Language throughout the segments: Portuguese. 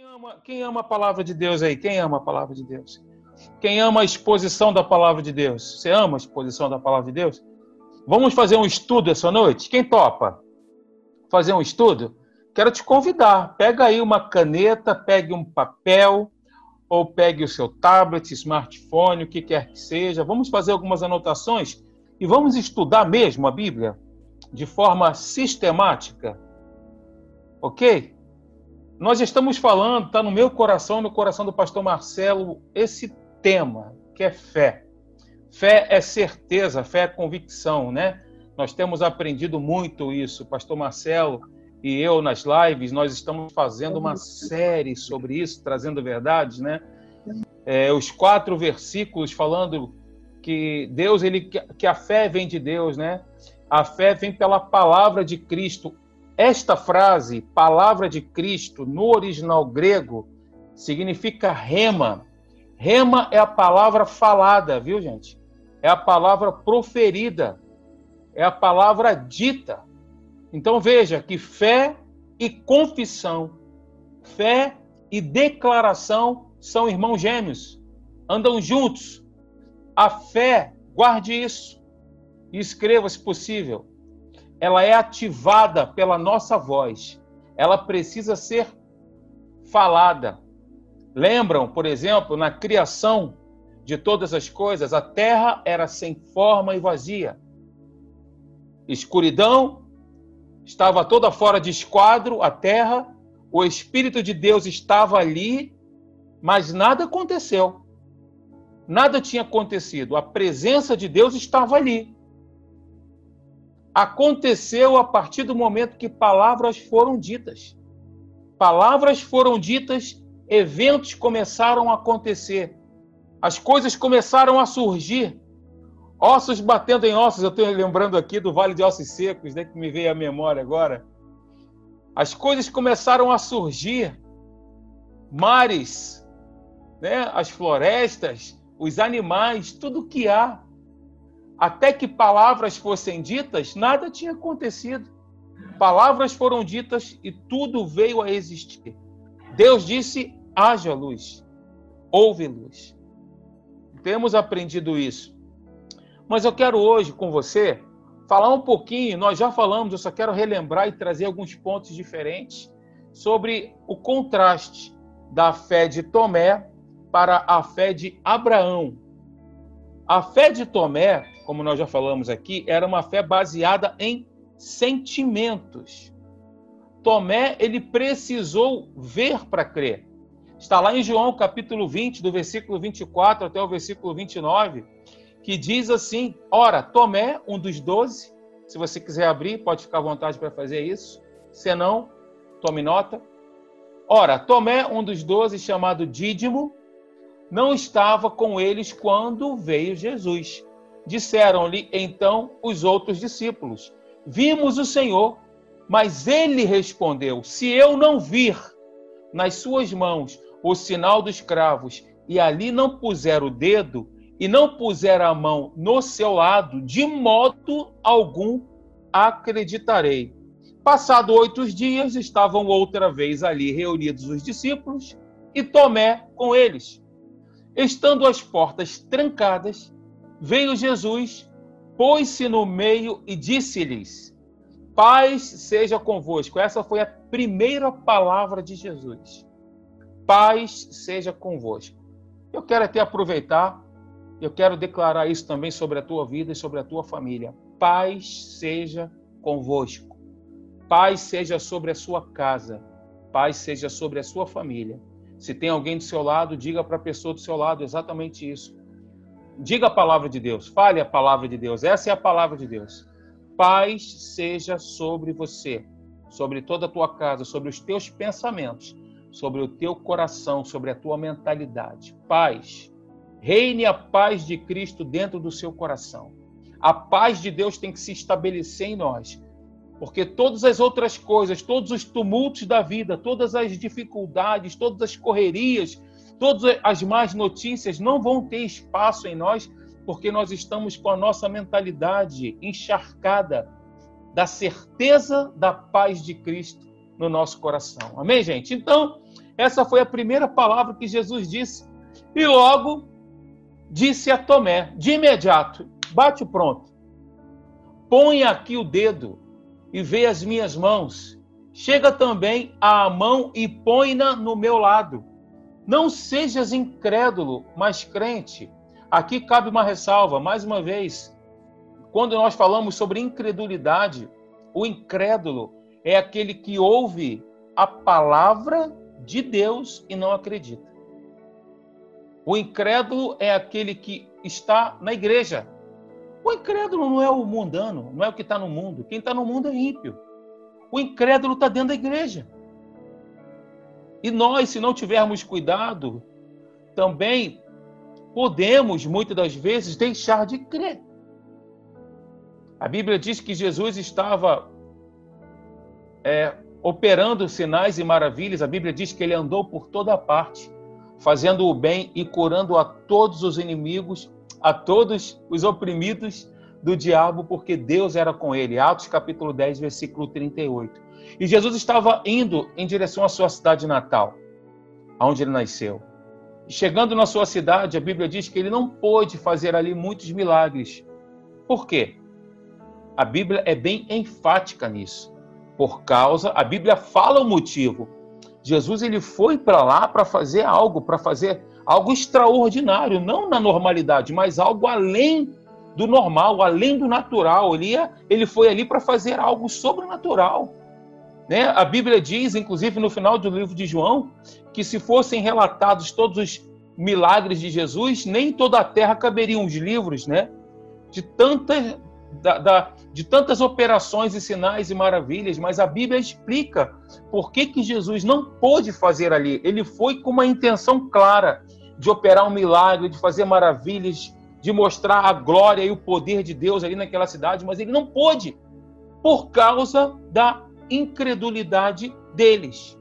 Quem ama, quem ama a palavra de Deus aí? Quem ama a palavra de Deus? Quem ama a exposição da palavra de Deus? Você ama a exposição da palavra de Deus? Vamos fazer um estudo essa noite? Quem topa? Fazer um estudo? Quero te convidar. Pega aí uma caneta, pegue um papel, ou pegue o seu tablet, smartphone, o que quer que seja. Vamos fazer algumas anotações e vamos estudar mesmo a Bíblia de forma sistemática. Ok? Nós estamos falando, está no meu coração, no coração do pastor Marcelo, esse tema, que é fé. Fé é certeza, fé é convicção, né? Nós temos aprendido muito isso. Pastor Marcelo e eu, nas lives, nós estamos fazendo uma série sobre isso, trazendo verdades, né? É, os quatro versículos falando que Deus, ele, que a fé vem de Deus, né? A fé vem pela palavra de Cristo. Esta frase, palavra de Cristo, no original grego, significa rema. Rema é a palavra falada, viu, gente? É a palavra proferida, é a palavra dita. Então veja que fé e confissão, fé e declaração são irmãos gêmeos, andam juntos. A fé, guarde isso e escreva se possível ela é ativada pela nossa voz. Ela precisa ser falada. Lembram, por exemplo, na criação de todas as coisas, a terra era sem forma e vazia. Escuridão, estava toda fora de esquadro, a terra, o Espírito de Deus estava ali, mas nada aconteceu. Nada tinha acontecido. A presença de Deus estava ali aconteceu a partir do momento que palavras foram ditas. Palavras foram ditas, eventos começaram a acontecer, as coisas começaram a surgir, ossos batendo em ossos. Eu estou lembrando aqui do Vale de Ossos Secos, né, que me veio à memória agora. As coisas começaram a surgir, mares, né, as florestas, os animais, tudo que há até que palavras fossem ditas, nada tinha acontecido. Palavras foram ditas e tudo veio a existir. Deus disse: haja luz, houve luz. Temos aprendido isso. Mas eu quero hoje com você falar um pouquinho, nós já falamos, eu só quero relembrar e trazer alguns pontos diferentes sobre o contraste da fé de Tomé para a fé de Abraão. A fé de Tomé como nós já falamos aqui, era uma fé baseada em sentimentos. Tomé, ele precisou ver para crer. Está lá em João capítulo 20, do versículo 24 até o versículo 29, que diz assim: Ora, Tomé, um dos doze, se você quiser abrir, pode ficar à vontade para fazer isso. Se não, tome nota. Ora, Tomé, um dos doze, chamado Dídimo, não estava com eles quando veio Jesus. Disseram-lhe então os outros discípulos: Vimos o Senhor. Mas ele respondeu: Se eu não vir nas suas mãos o sinal dos cravos, e ali não puser o dedo, e não puser a mão no seu lado, de modo algum acreditarei. Passado oito dias, estavam outra vez ali reunidos os discípulos e Tomé com eles. Estando as portas trancadas, veio Jesus, pôs-se no meio e disse-lhes: Paz seja convosco. Essa foi a primeira palavra de Jesus. Paz seja convosco. Eu quero até aproveitar, eu quero declarar isso também sobre a tua vida e sobre a tua família. Paz seja convosco. Paz seja sobre a sua casa. Paz seja sobre a sua família. Se tem alguém do seu lado, diga para a pessoa do seu lado exatamente isso. Diga a palavra de Deus, fale a palavra de Deus. Essa é a palavra de Deus. Paz seja sobre você, sobre toda a tua casa, sobre os teus pensamentos, sobre o teu coração, sobre a tua mentalidade. Paz. Reine a paz de Cristo dentro do seu coração. A paz de Deus tem que se estabelecer em nós. Porque todas as outras coisas, todos os tumultos da vida, todas as dificuldades, todas as correrias, Todas as más notícias não vão ter espaço em nós, porque nós estamos com a nossa mentalidade encharcada da certeza da paz de Cristo no nosso coração. Amém, gente? Então, Essa foi a primeira palavra que Jesus disse. E logo disse a Tomé, de imediato: bate pronto. Põe aqui o dedo e vê as minhas mãos. Chega também a mão e põe-na no meu lado. Não sejas incrédulo, mas crente. Aqui cabe uma ressalva, mais uma vez. Quando nós falamos sobre incredulidade, o incrédulo é aquele que ouve a palavra de Deus e não acredita. O incrédulo é aquele que está na igreja. O incrédulo não é o mundano, não é o que está no mundo. Quem está no mundo é ímpio. O incrédulo está dentro da igreja. E nós, se não tivermos cuidado, também podemos, muitas das vezes, deixar de crer. A Bíblia diz que Jesus estava é, operando sinais e maravilhas. A Bíblia diz que ele andou por toda parte, fazendo o bem e curando a todos os inimigos, a todos os oprimidos do diabo, porque Deus era com ele. Atos capítulo 10, versículo 38. E Jesus estava indo em direção à sua cidade natal, onde ele nasceu. Chegando na sua cidade, a Bíblia diz que ele não pôde fazer ali muitos milagres. Por quê? A Bíblia é bem enfática nisso. Por causa, a Bíblia fala o motivo. Jesus ele foi para lá para fazer algo, para fazer algo extraordinário, não na normalidade, mas algo além do normal, além do natural. Ele, ia, ele foi ali para fazer algo sobrenatural. Né? A Bíblia diz, inclusive no final do livro de João, que se fossem relatados todos os milagres de Jesus, nem toda a terra caberiam os livros, né? De tantas, da, da, de tantas operações e sinais e maravilhas, mas a Bíblia explica por que, que Jesus não pôde fazer ali. Ele foi com uma intenção clara de operar um milagre, de fazer maravilhas, de mostrar a glória e o poder de Deus ali naquela cidade, mas ele não pôde por causa da incredulidade deles.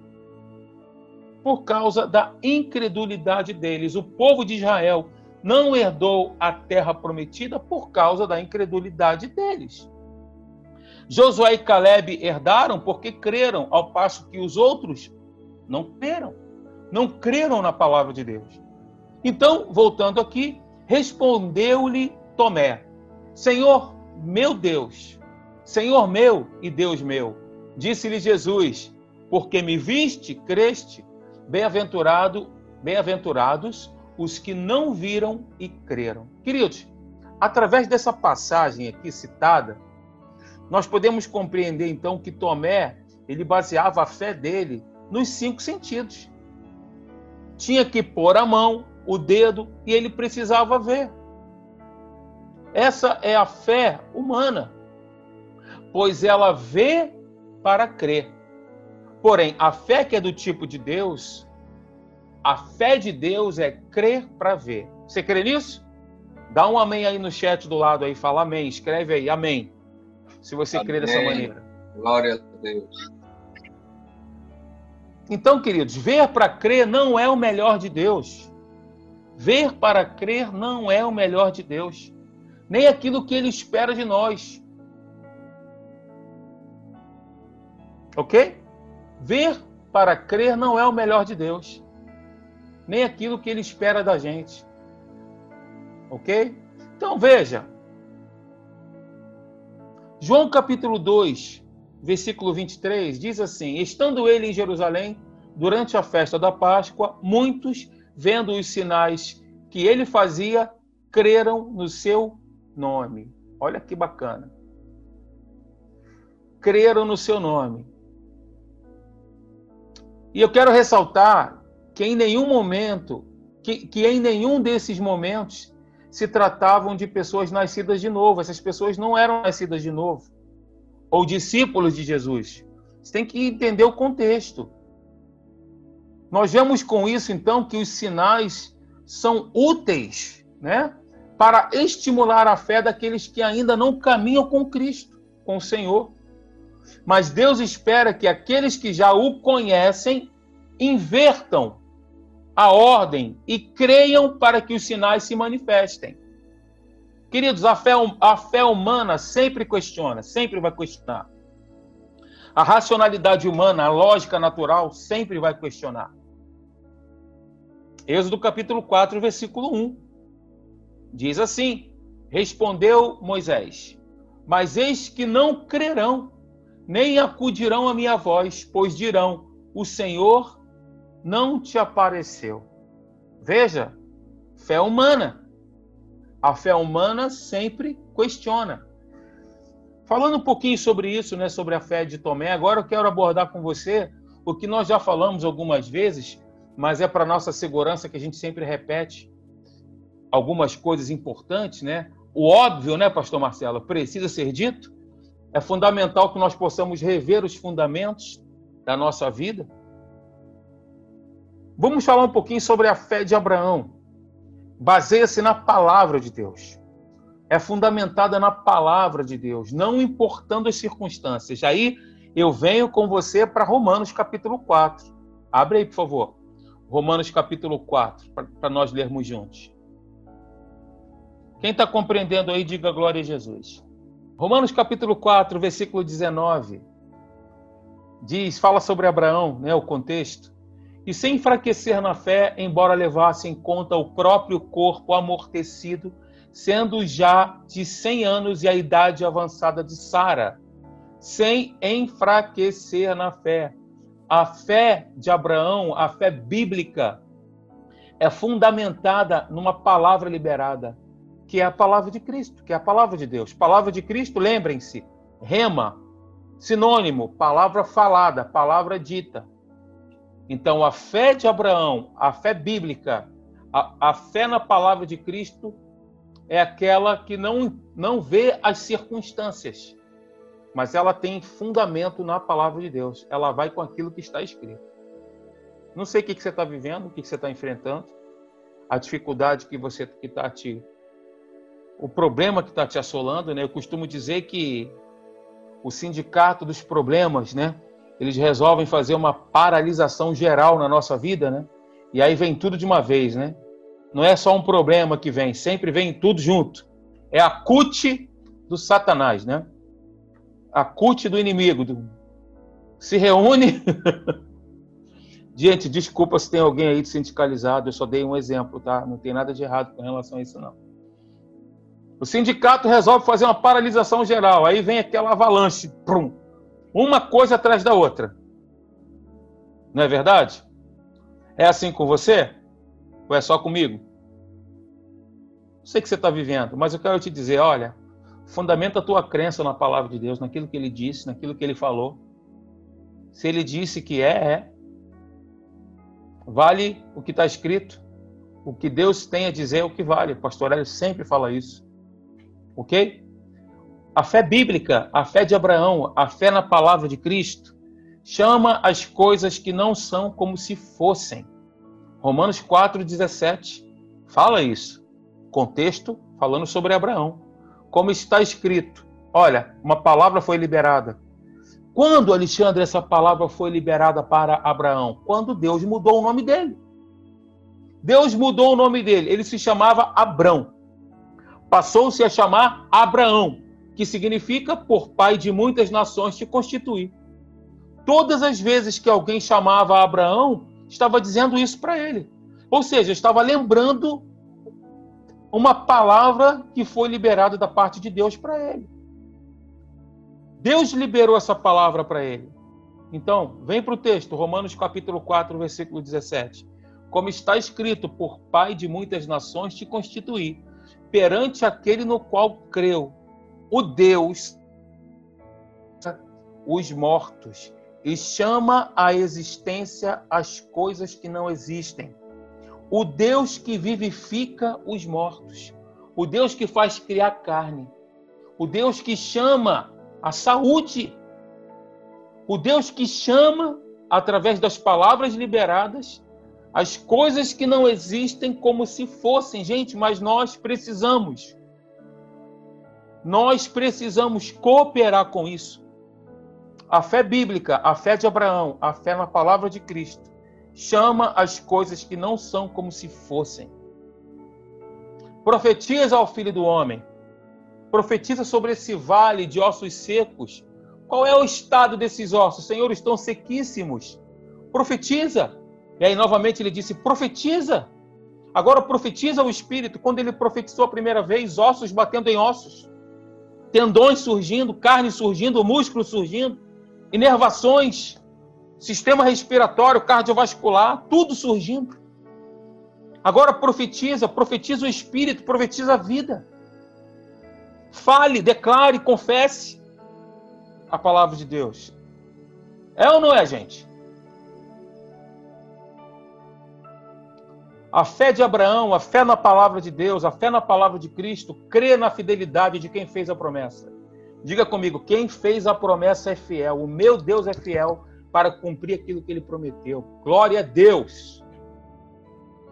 Por causa da incredulidade deles. O povo de Israel não herdou a terra prometida por causa da incredulidade deles. Josué e Caleb herdaram porque creram, ao passo que os outros não creram. Não creram na palavra de Deus. Então, voltando aqui, respondeu-lhe Tomé: Senhor meu Deus, Senhor meu e Deus meu. Disse-lhe Jesus: Porque me viste, creste, bem-aventurado, bem-aventurados os que não viram e creram. Queridos, através dessa passagem aqui citada, nós podemos compreender então que Tomé, ele baseava a fé dele nos cinco sentidos. Tinha que pôr a mão, o dedo e ele precisava ver. Essa é a fé humana, pois ela vê para crer. Porém, a fé que é do tipo de Deus, a fé de Deus é crer para ver. Você crê nisso? Dá um amém aí no chat do lado aí, fala amém, escreve aí, amém. Se você amém. crê dessa maneira. Glória a Deus. Então, queridos, ver para crer não é o melhor de Deus. Ver para crer não é o melhor de Deus. Nem aquilo que ele espera de nós. Ok? Ver para crer não é o melhor de Deus, nem aquilo que ele espera da gente. Ok? Então veja. João capítulo 2, versículo 23, diz assim: Estando ele em Jerusalém, durante a festa da Páscoa, muitos, vendo os sinais que ele fazia, creram no seu nome. Olha que bacana. Creram no seu nome. E eu quero ressaltar que em nenhum momento, que, que em nenhum desses momentos se tratavam de pessoas nascidas de novo. Essas pessoas não eram nascidas de novo. Ou discípulos de Jesus. Você tem que entender o contexto. Nós vemos com isso, então, que os sinais são úteis, né? Para estimular a fé daqueles que ainda não caminham com Cristo, com o Senhor. Mas Deus espera que aqueles que já o conhecem invertam a ordem e creiam para que os sinais se manifestem. Queridos, a fé, a fé humana sempre questiona, sempre vai questionar. A racionalidade humana, a lógica natural, sempre vai questionar. Êxodo capítulo 4, versículo 1. Diz assim: Respondeu Moisés: Mas eis que não crerão, nem acudirão a minha voz, pois dirão: O Senhor não te apareceu. Veja, fé humana. A fé humana sempre questiona. Falando um pouquinho sobre isso, né, sobre a fé de Tomé, agora eu quero abordar com você o que nós já falamos algumas vezes, mas é para nossa segurança que a gente sempre repete algumas coisas importantes, né? O óbvio, né, pastor Marcelo, precisa ser dito. É fundamental que nós possamos rever os fundamentos da nossa vida. Vamos falar um pouquinho sobre a fé de Abraão. Baseia-se na palavra de Deus é fundamentada na palavra de Deus, não importando as circunstâncias. Aí eu venho com você para Romanos capítulo 4. Abre aí, por favor. Romanos capítulo 4, para nós lermos juntos. Quem está compreendendo aí, diga glória a Jesus. Romanos capítulo 4, versículo 19. Diz, fala sobre Abraão, né, o contexto. E sem enfraquecer na fé, embora levasse em conta o próprio corpo amortecido, sendo já de 100 anos e a idade avançada de Sara, sem enfraquecer na fé. A fé de Abraão, a fé bíblica, é fundamentada numa palavra liberada, que é a palavra de Cristo, que é a palavra de Deus. Palavra de Cristo, lembrem-se, rema, sinônimo, palavra falada, palavra dita. Então, a fé de Abraão, a fé bíblica, a, a fé na palavra de Cristo é aquela que não, não vê as circunstâncias, mas ela tem fundamento na palavra de Deus. Ela vai com aquilo que está escrito. Não sei o que, você está vivendo, o que, que você está enfrentando, a dificuldade que você que está te. O problema que está te assolando, né? Eu costumo dizer que o sindicato dos problemas, né? Eles resolvem fazer uma paralisação geral na nossa vida, né? E aí vem tudo de uma vez, né? Não é só um problema que vem, sempre vem tudo junto. É a CUT do Satanás, né? A CUT do inimigo. Se reúne. Gente, desculpa se tem alguém aí sindicalizado, eu só dei um exemplo, tá? Não tem nada de errado com relação a isso, não. O sindicato resolve fazer uma paralisação geral, aí vem aquela avalanche, prum, uma coisa atrás da outra. Não é verdade? É assim com você? Ou é só comigo? Não sei o que você está vivendo, mas eu quero te dizer: olha, fundamenta a tua crença na palavra de Deus, naquilo que ele disse, naquilo que ele falou. Se ele disse que é, é. Vale o que está escrito. O que Deus tem a dizer é o que vale. O pastor Hélio sempre fala isso. Ok? A fé bíblica, a fé de Abraão, a fé na palavra de Cristo, chama as coisas que não são como se fossem. Romanos 4,17 fala isso. Contexto falando sobre Abraão. Como está escrito: olha, uma palavra foi liberada. Quando, Alexandre, essa palavra foi liberada para Abraão? Quando Deus mudou o nome dele. Deus mudou o nome dele. Ele se chamava Abrão. Passou-se a chamar Abraão, que significa por pai de muitas nações te constituir. Todas as vezes que alguém chamava Abraão, estava dizendo isso para ele. Ou seja, estava lembrando uma palavra que foi liberada da parte de Deus para ele. Deus liberou essa palavra para ele. Então, vem para o texto, Romanos capítulo 4, versículo 17. Como está escrito, por pai de muitas nações te constituí, perante aquele no qual creu, o Deus, os mortos, e chama à existência as coisas que não existem. O Deus que vivifica os mortos, o Deus que faz criar carne, o Deus que chama a saúde, o Deus que chama, através das palavras liberadas, as coisas que não existem como se fossem. Gente, mas nós precisamos. Nós precisamos cooperar com isso. A fé bíblica, a fé de Abraão, a fé na palavra de Cristo, chama as coisas que não são como se fossem. Profetiza ao filho do homem. Profetiza sobre esse vale de ossos secos. Qual é o estado desses ossos? Senhor, estão sequíssimos. Profetiza. E aí, novamente, ele disse: profetiza. Agora, profetiza o Espírito. Quando ele profetizou a primeira vez, ossos batendo em ossos, tendões surgindo, carne surgindo, músculo surgindo, inervações, sistema respiratório, cardiovascular, tudo surgindo. Agora profetiza, profetiza o Espírito, profetiza a vida. Fale, declare, confesse a palavra de Deus. É ou não é, gente? A fé de Abraão, a fé na palavra de Deus, a fé na palavra de Cristo, crê na fidelidade de quem fez a promessa. Diga comigo, quem fez a promessa é fiel. O meu Deus é fiel para cumprir aquilo que ele prometeu. Glória a Deus.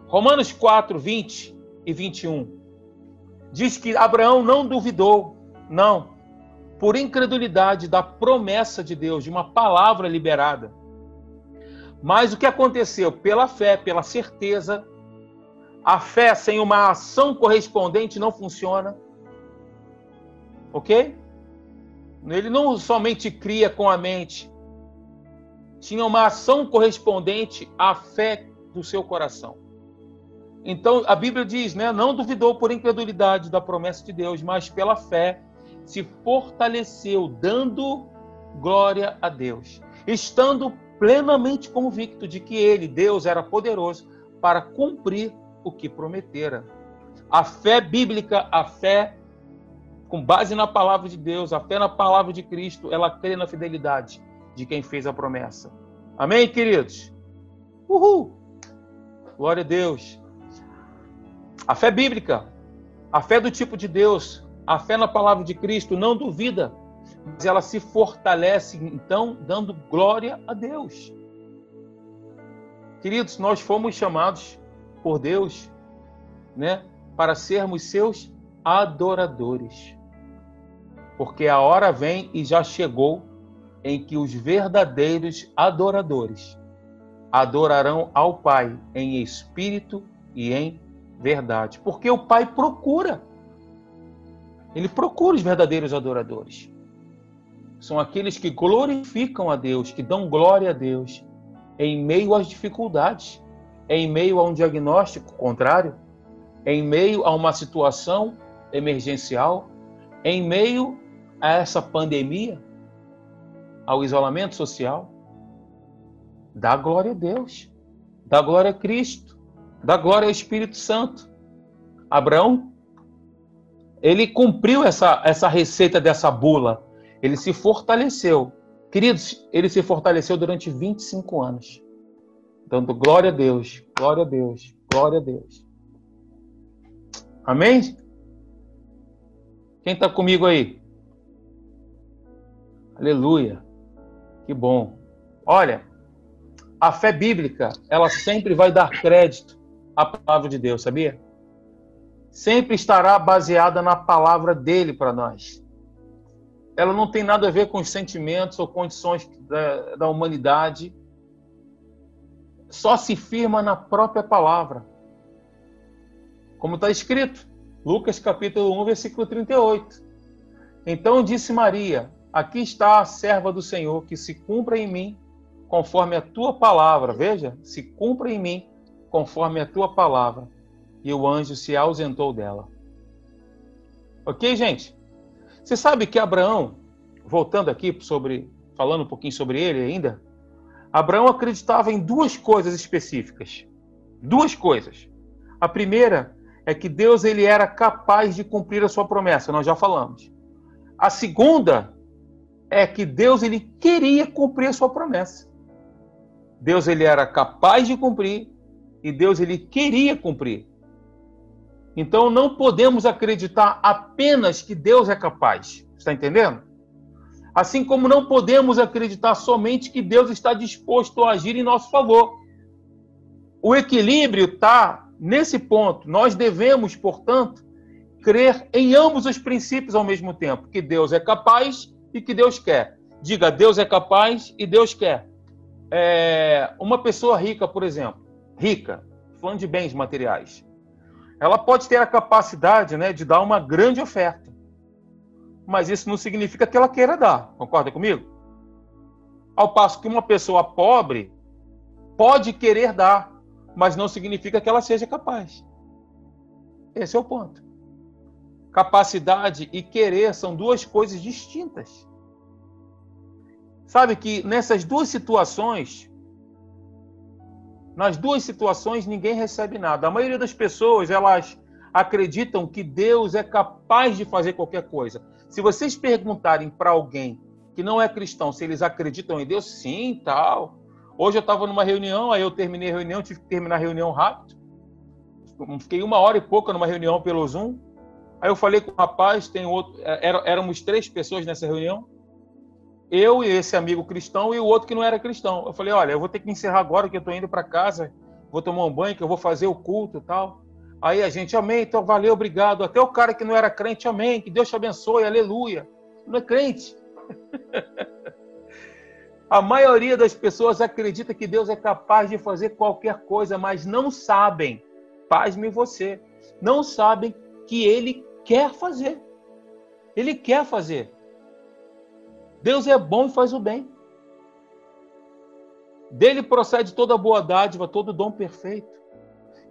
Romanos 4, 20 e 21. Diz que Abraão não duvidou, não, por incredulidade da promessa de Deus, de uma palavra liberada. Mas o que aconteceu? Pela fé, pela certeza, a fé sem uma ação correspondente não funciona. Ok? Ele não somente cria com a mente, tinha uma ação correspondente à fé do seu coração. Então a Bíblia diz, né, não duvidou por incredulidade da promessa de Deus, mas pela fé se fortaleceu, dando glória a Deus, estando plenamente convicto de que ele, Deus, era poderoso para cumprir o que prometera. A fé bíblica, a fé com base na palavra de Deus, a fé na palavra de Cristo, ela crê na fidelidade de quem fez a promessa. Amém, queridos? Uhul! Glória a Deus. A fé bíblica, a fé do tipo de Deus, a fé na palavra de Cristo não duvida, mas ela se fortalece, então, dando glória a Deus. Queridos, nós fomos chamados por Deus, né, para sermos seus adoradores. Porque a hora vem e já chegou em que os verdadeiros adoradores adorarão ao Pai em espírito e em verdade. Porque o Pai procura. Ele procura os verdadeiros adoradores. São aqueles que glorificam a Deus, que dão glória a Deus em meio às dificuldades em meio a um diagnóstico contrário, em meio a uma situação emergencial, em meio a essa pandemia, ao isolamento social, dá glória a Deus, dá glória a Cristo, dá glória ao Espírito Santo. Abraão, ele cumpriu essa, essa receita dessa bula, ele se fortaleceu. Queridos, ele se fortaleceu durante 25 anos dando glória a Deus, glória a Deus, glória a Deus. Amém? Quem está comigo aí? Aleluia. Que bom. Olha, a fé bíblica, ela sempre vai dar crédito à palavra de Deus, sabia? Sempre estará baseada na palavra dele para nós. Ela não tem nada a ver com os sentimentos ou condições da, da humanidade só se firma na própria palavra. Como está escrito, Lucas capítulo 1, versículo 38. Então disse Maria: Aqui está a serva do Senhor, que se cumpra em mim conforme a tua palavra. Veja, se cumpra em mim conforme a tua palavra. E o anjo se ausentou dela. Ok, gente? Você sabe que Abraão, voltando aqui sobre, falando um pouquinho sobre ele ainda, Abraão acreditava em duas coisas específicas. Duas coisas. A primeira é que Deus ele era capaz de cumprir a sua promessa, nós já falamos. A segunda é que Deus ele queria cumprir a sua promessa. Deus ele era capaz de cumprir e Deus ele queria cumprir. Então não podemos acreditar apenas que Deus é capaz. Está entendendo? Assim como não podemos acreditar somente que Deus está disposto a agir em nosso favor. O equilíbrio está nesse ponto. Nós devemos, portanto, crer em ambos os princípios ao mesmo tempo: que Deus é capaz e que Deus quer. Diga, Deus é capaz e Deus quer. É, uma pessoa rica, por exemplo, rica, falando de bens materiais, ela pode ter a capacidade né, de dar uma grande oferta mas isso não significa que ela queira dar. Concorda comigo? Ao passo que uma pessoa pobre, pode querer dar, mas não significa que ela seja capaz. Esse é o ponto. Capacidade e querer são duas coisas distintas. Sabe que nessas duas situações, nas duas situações ninguém recebe nada. A maioria das pessoas, elas acreditam que Deus é capaz de fazer qualquer coisa. Se vocês perguntarem para alguém que não é cristão se eles acreditam em Deus, sim, tal. Hoje eu estava numa reunião, aí eu terminei a reunião, tive que terminar a reunião rápido. Fiquei uma hora e pouca numa reunião pelo Zoom. Aí eu falei com o rapaz, tem outro, é, era, éramos três pessoas nessa reunião. Eu e esse amigo cristão e o outro que não era cristão. Eu falei, olha, eu vou ter que encerrar agora que eu estou indo para casa, vou tomar um banho, que eu vou fazer o culto e tal. Aí a gente, amém, então valeu, obrigado. Até o cara que não era crente, amém, que Deus te abençoe, aleluia. Não é crente. a maioria das pessoas acredita que Deus é capaz de fazer qualquer coisa, mas não sabem, pasme você, não sabem que Ele quer fazer. Ele quer fazer. Deus é bom e faz o bem. Dele procede toda boa dádiva, todo dom perfeito.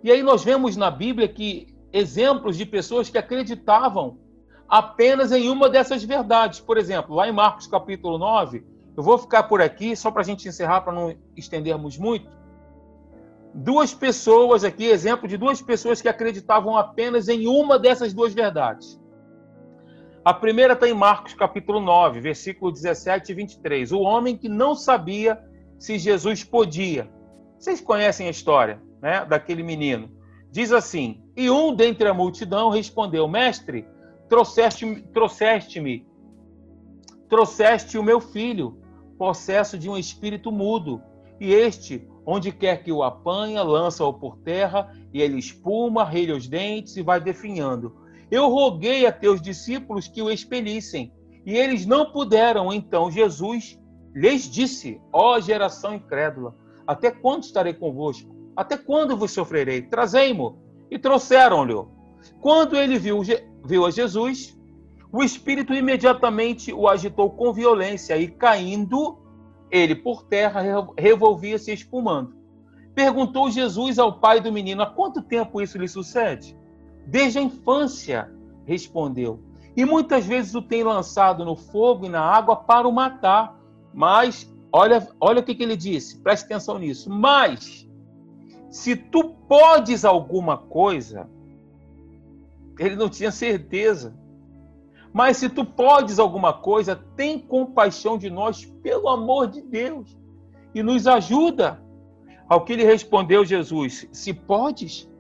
E aí nós vemos na Bíblia que exemplos de pessoas que acreditavam apenas em uma dessas verdades. Por exemplo, lá em Marcos capítulo 9, eu vou ficar por aqui só para a gente encerrar, para não estendermos muito. Duas pessoas aqui, exemplo de duas pessoas que acreditavam apenas em uma dessas duas verdades. A primeira está em Marcos capítulo 9, versículo 17 e 23. O homem que não sabia se Jesus podia. Vocês conhecem a história né, daquele menino? Diz assim: E um dentre a multidão respondeu: Mestre, trouxeste-me, trouxeste-me, trouxeste o meu filho, possesso de um espírito mudo, e este, onde quer que o apanha, lança-o por terra, e ele espuma, relha os dentes e vai definhando. Eu roguei a teus discípulos que o expelissem, e eles não puderam. Então Jesus lhes disse: Ó geração incrédula, até quando estarei convosco? Até quando vos sofrerei? Trazei-mo. E trouxeram-lhe. Quando ele viu, viu a Jesus, o espírito imediatamente o agitou com violência e, caindo, ele por terra revolvia-se espumando. Perguntou Jesus ao pai do menino: Há quanto tempo isso lhe sucede? Desde a infância, respondeu. E muitas vezes o tem lançado no fogo e na água para o matar. Mas, olha, olha o que, que ele disse, preste atenção nisso. Mas, se tu podes alguma coisa, ele não tinha certeza. Mas se tu podes alguma coisa, tem compaixão de nós, pelo amor de Deus, e nos ajuda. Ao que lhe respondeu Jesus: Se podes,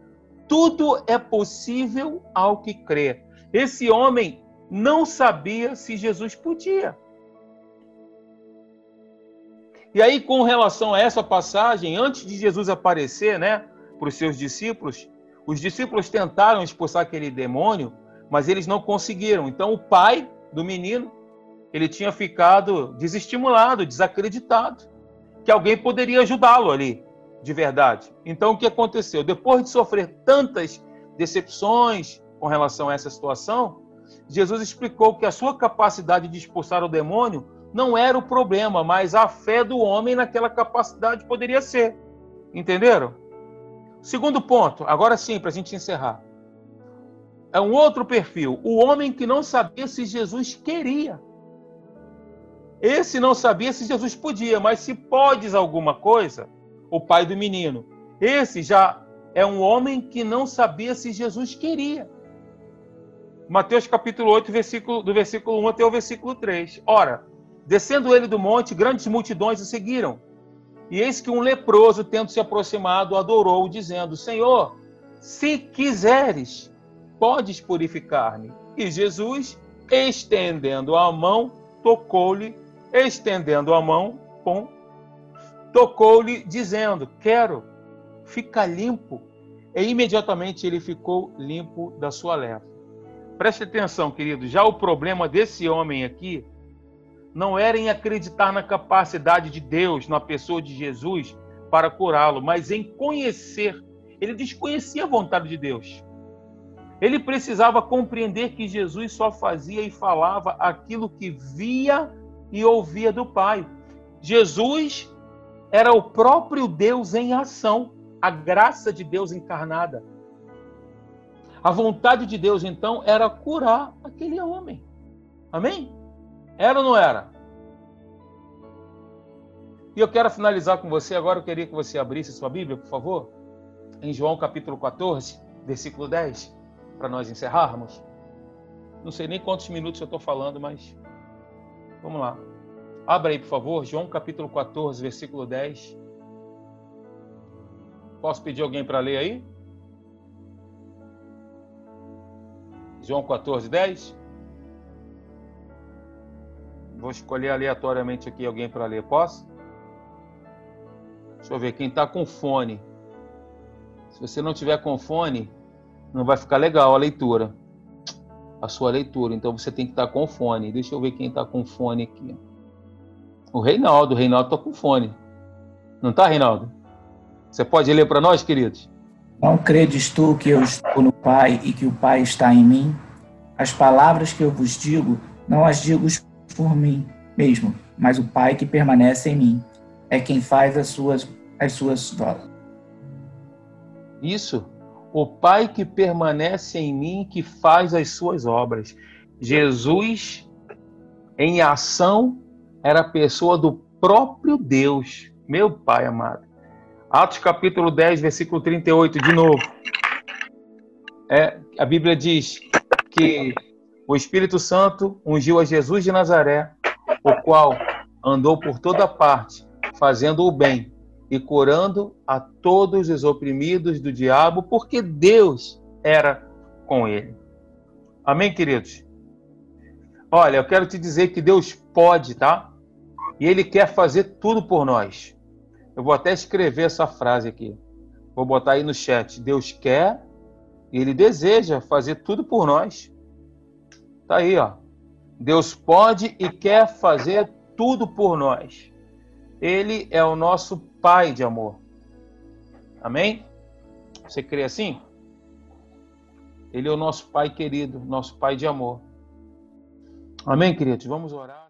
tudo é possível ao que crê. Esse homem não sabia se Jesus podia. E aí, com relação a essa passagem, antes de Jesus aparecer, né, para os seus discípulos, os discípulos tentaram expulsar aquele demônio, mas eles não conseguiram. Então, o pai do menino, ele tinha ficado desestimulado, desacreditado, que alguém poderia ajudá-lo ali de verdade. Então, o que aconteceu? Depois de sofrer tantas decepções com relação a essa situação, Jesus explicou que a sua capacidade de expulsar o demônio não era o problema, mas a fé do homem naquela capacidade poderia ser. Entenderam? Segundo ponto, agora sim, para a gente encerrar. É um outro perfil. O homem que não sabia se Jesus queria. Esse não sabia se Jesus podia, mas se podes alguma coisa, o pai do menino. Esse já é um homem que não sabia se Jesus queria. Mateus capítulo 8, versículo, do versículo 1 até o versículo 3. Ora, descendo ele do monte, grandes multidões o seguiram. E eis que um leproso, tendo se aproximado, adorou, dizendo: Senhor, se quiseres, podes purificar-me. E Jesus, estendendo a mão, tocou-lhe, estendendo a mão, pom, tocou-lhe, dizendo: Quero, fica limpo. E imediatamente ele ficou limpo da sua lepra. Preste atenção, querido, já o problema desse homem aqui não era em acreditar na capacidade de Deus, na pessoa de Jesus, para curá-lo, mas em conhecer. Ele desconhecia a vontade de Deus. Ele precisava compreender que Jesus só fazia e falava aquilo que via e ouvia do Pai. Jesus era o próprio Deus em ação, a graça de Deus encarnada. A vontade de Deus, então, era curar aquele homem. Amém? Era ou não era? E eu quero finalizar com você agora. Eu queria que você abrisse sua Bíblia, por favor, em João capítulo 14, versículo 10, para nós encerrarmos. Não sei nem quantos minutos eu estou falando, mas vamos lá. Abra aí, por favor, João capítulo 14, versículo 10. Posso pedir alguém para ler aí? João 14, 10. Vou escolher aleatoriamente aqui alguém para ler. Posso? Deixa eu ver quem está com fone. Se você não tiver com fone, não vai ficar legal a leitura. A sua leitura. Então você tem que estar com fone. Deixa eu ver quem está com fone aqui. O Reinaldo. O Reinaldo está com fone. Não está, Reinaldo? Você pode ler para nós, queridos? Não credes tu que eu estou no Pai e que o Pai está em mim? As palavras que eu vos digo, não as digo por mim mesmo, mas o Pai que permanece em mim é quem faz as suas as suas obras. Isso. O Pai que permanece em mim, que faz as suas obras. Jesus, em ação, era a pessoa do próprio Deus, meu Pai amado. Atos capítulo 10, versículo 38, de novo. É, a Bíblia diz que o Espírito Santo ungiu a Jesus de Nazaré, o qual andou por toda parte, fazendo o bem e curando a todos os oprimidos do diabo, porque Deus era com ele. Amém, queridos? Olha, eu quero te dizer que Deus pode, tá? E Ele quer fazer tudo por nós. Eu vou até escrever essa frase aqui. Vou botar aí no chat. Deus quer e Ele deseja fazer tudo por nós. Tá aí, ó. Deus pode e quer fazer tudo por nós. Ele é o nosso Pai de amor. Amém? Você crê assim? Ele é o nosso Pai querido, nosso Pai de amor. Amém, queridos? Vamos orar.